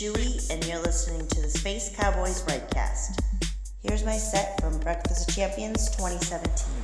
Chewy, and you're listening to the Space Cowboys broadcast. Here's my set from Breakfast of Champions 2017.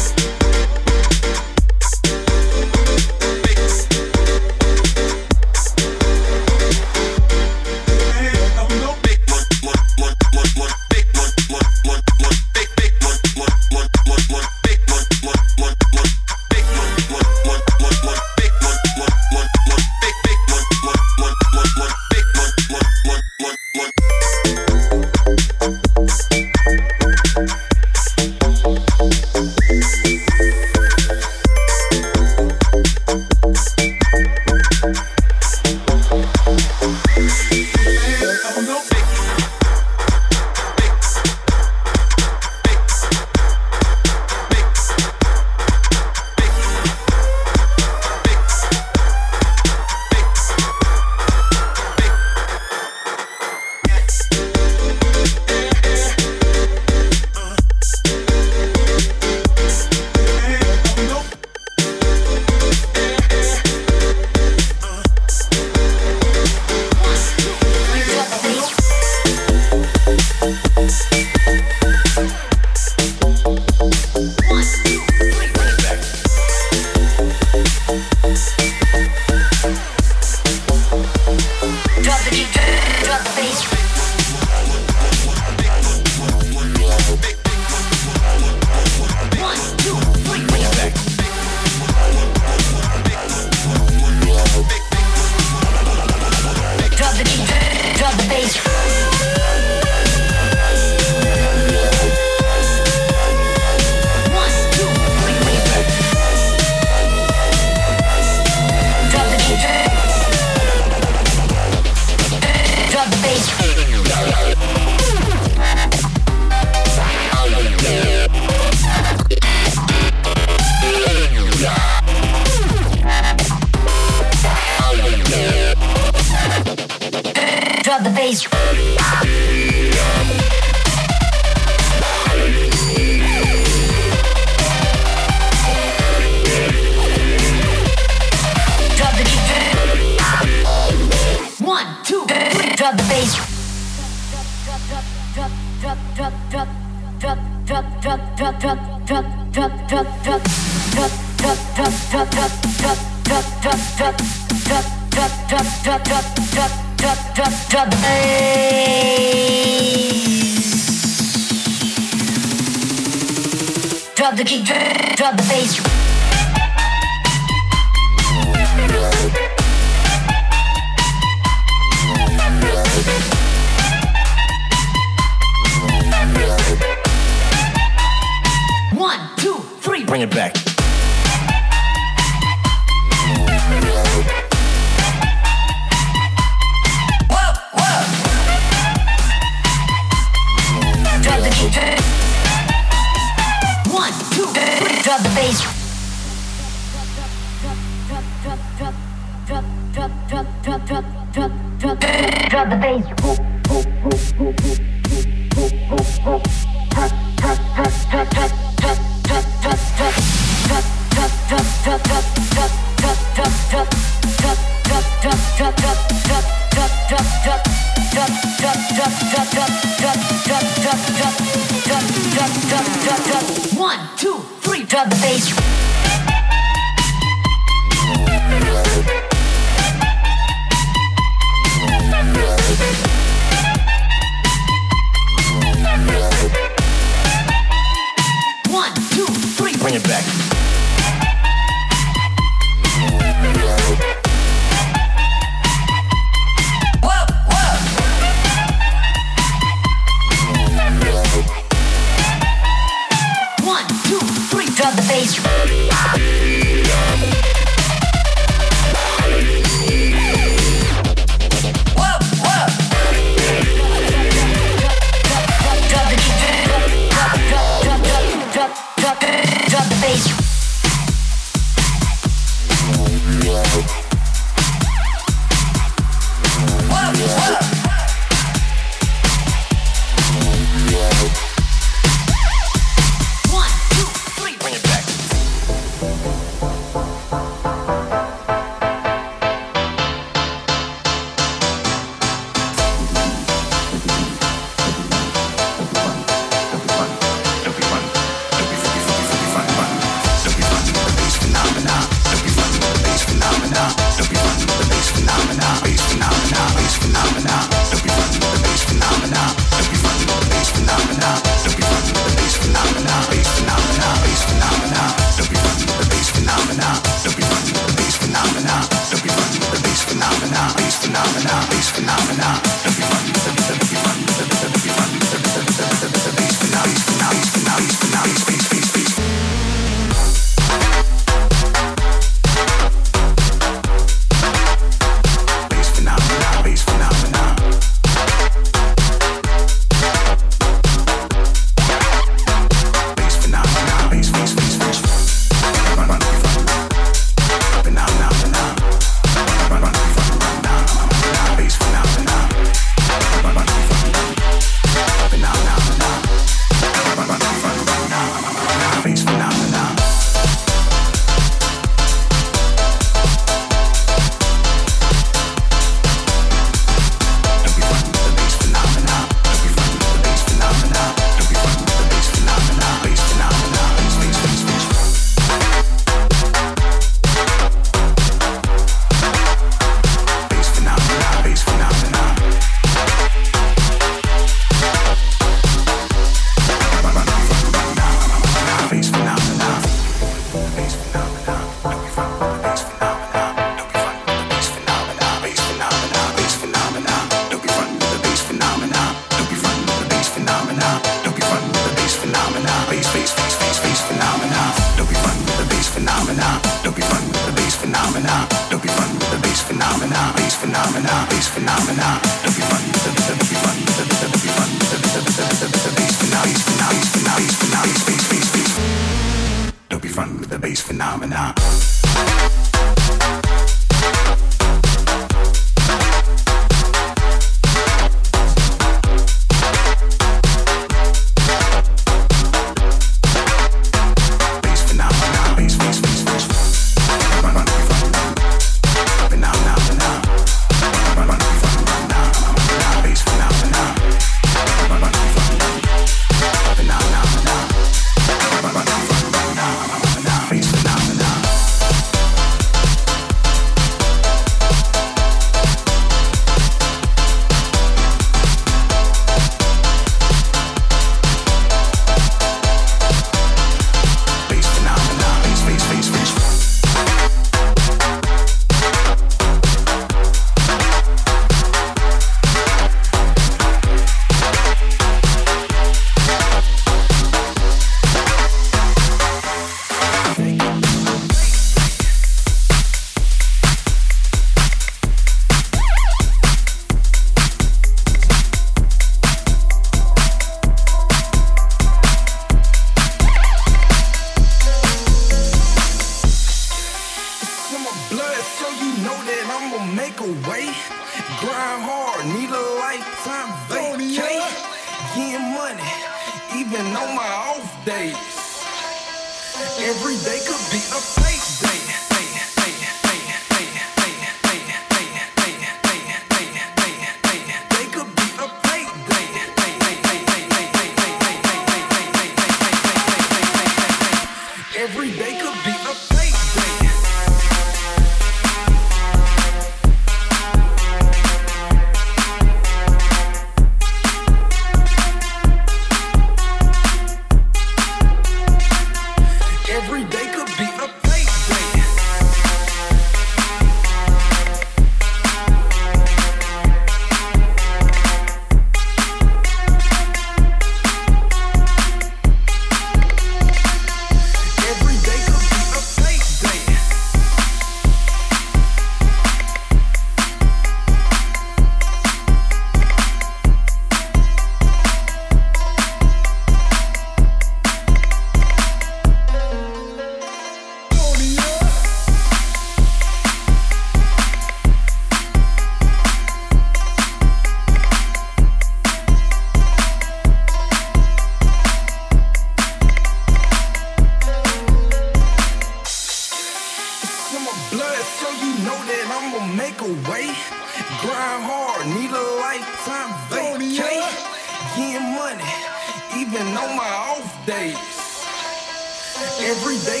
Everybody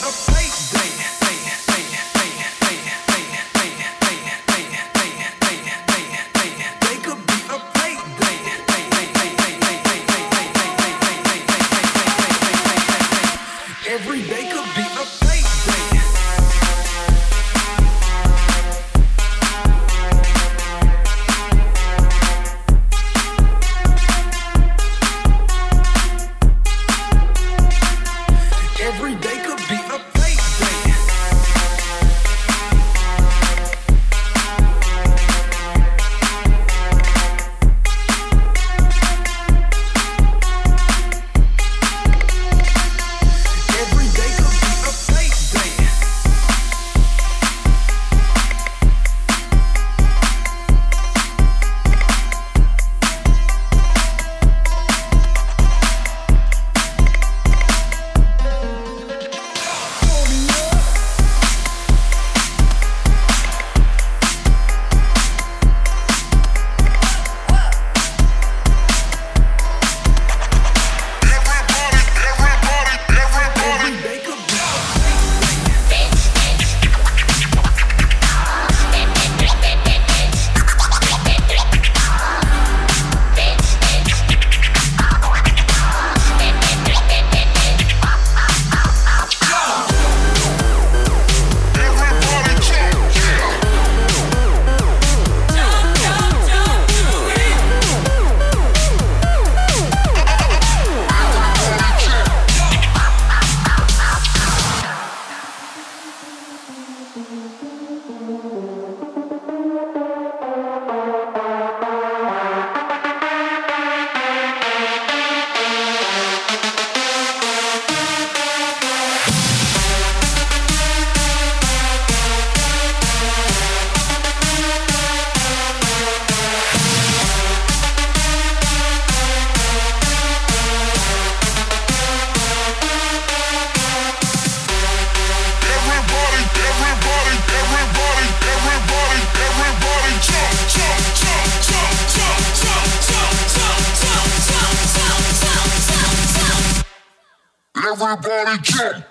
jump. Everybody.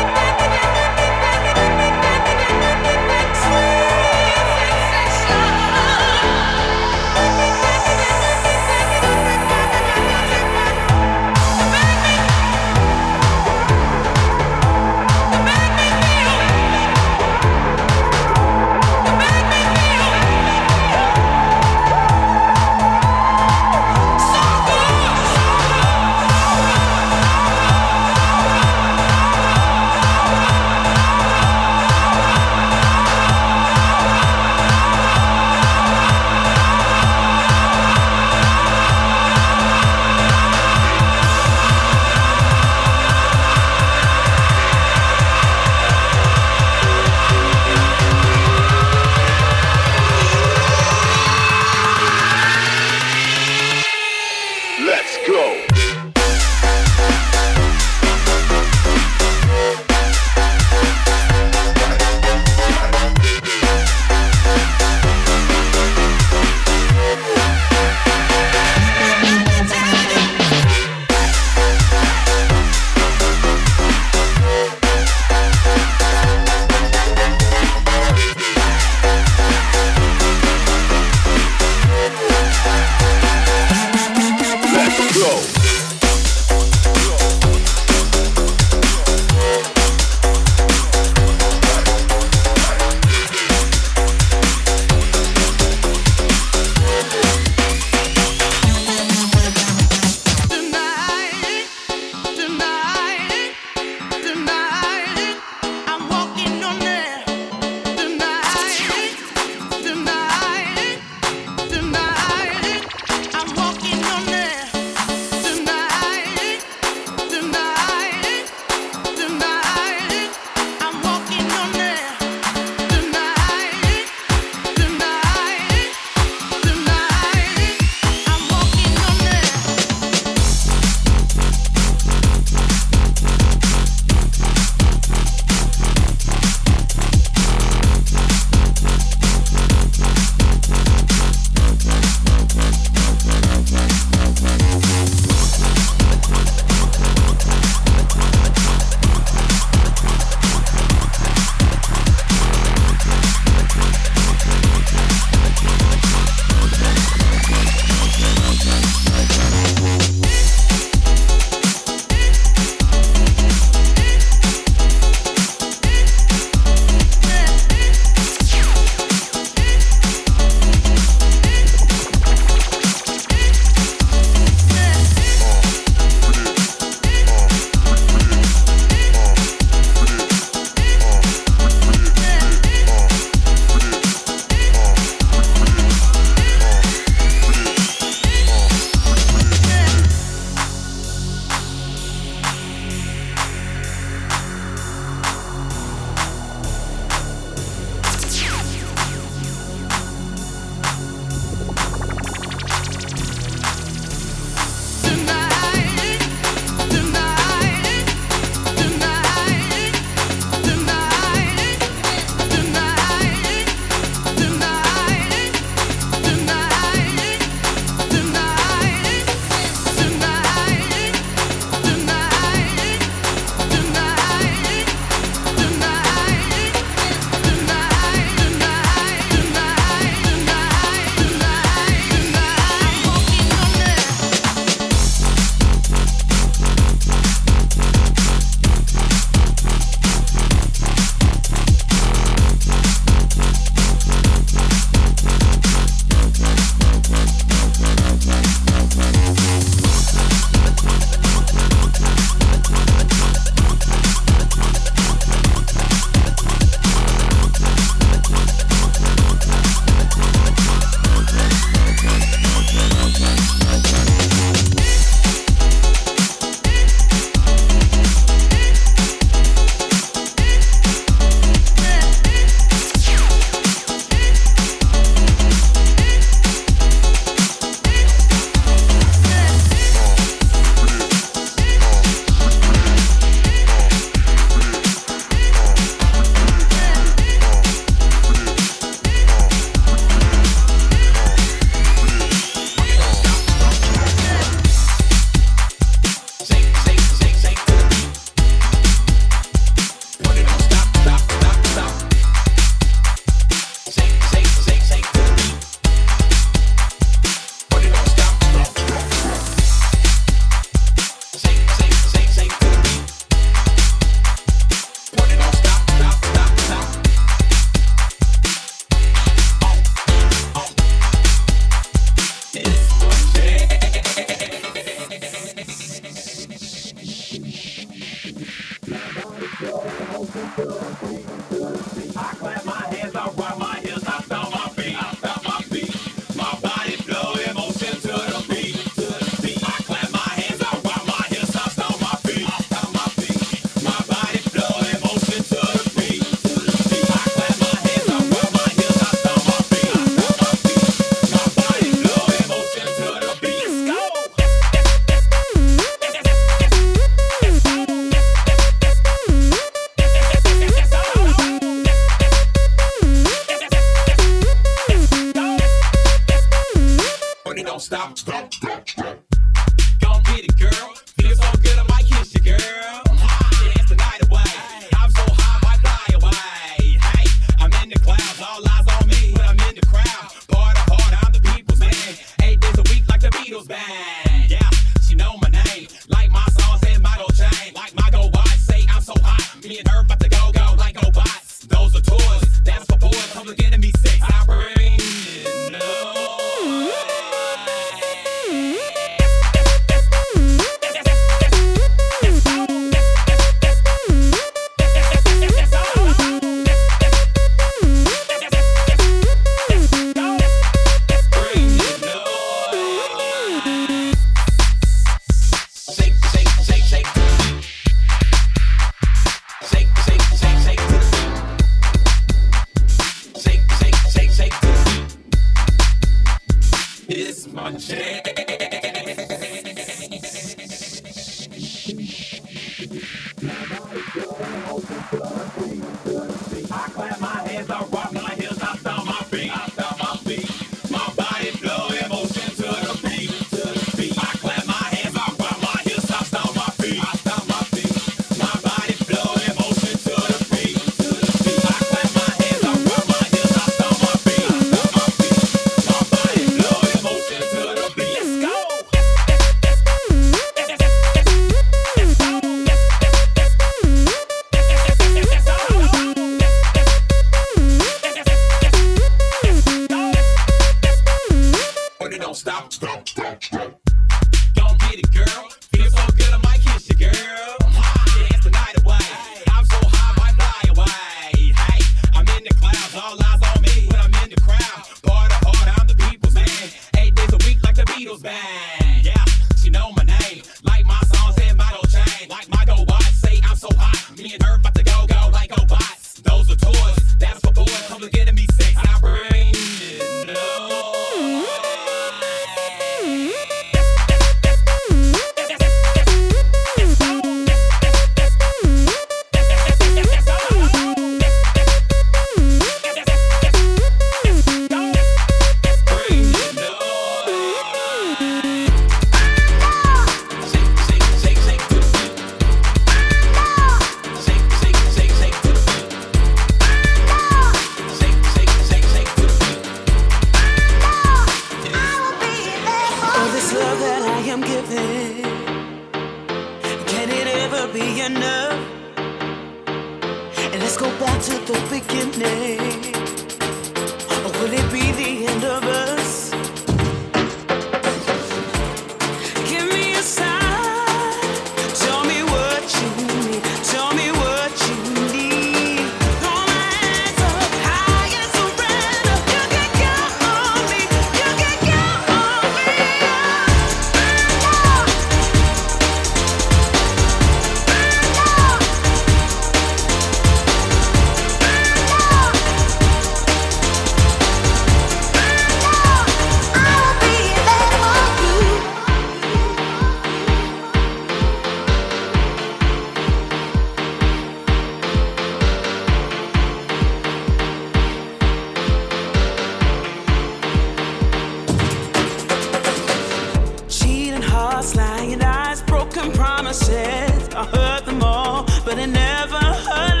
Tell me what you need. Tell me what you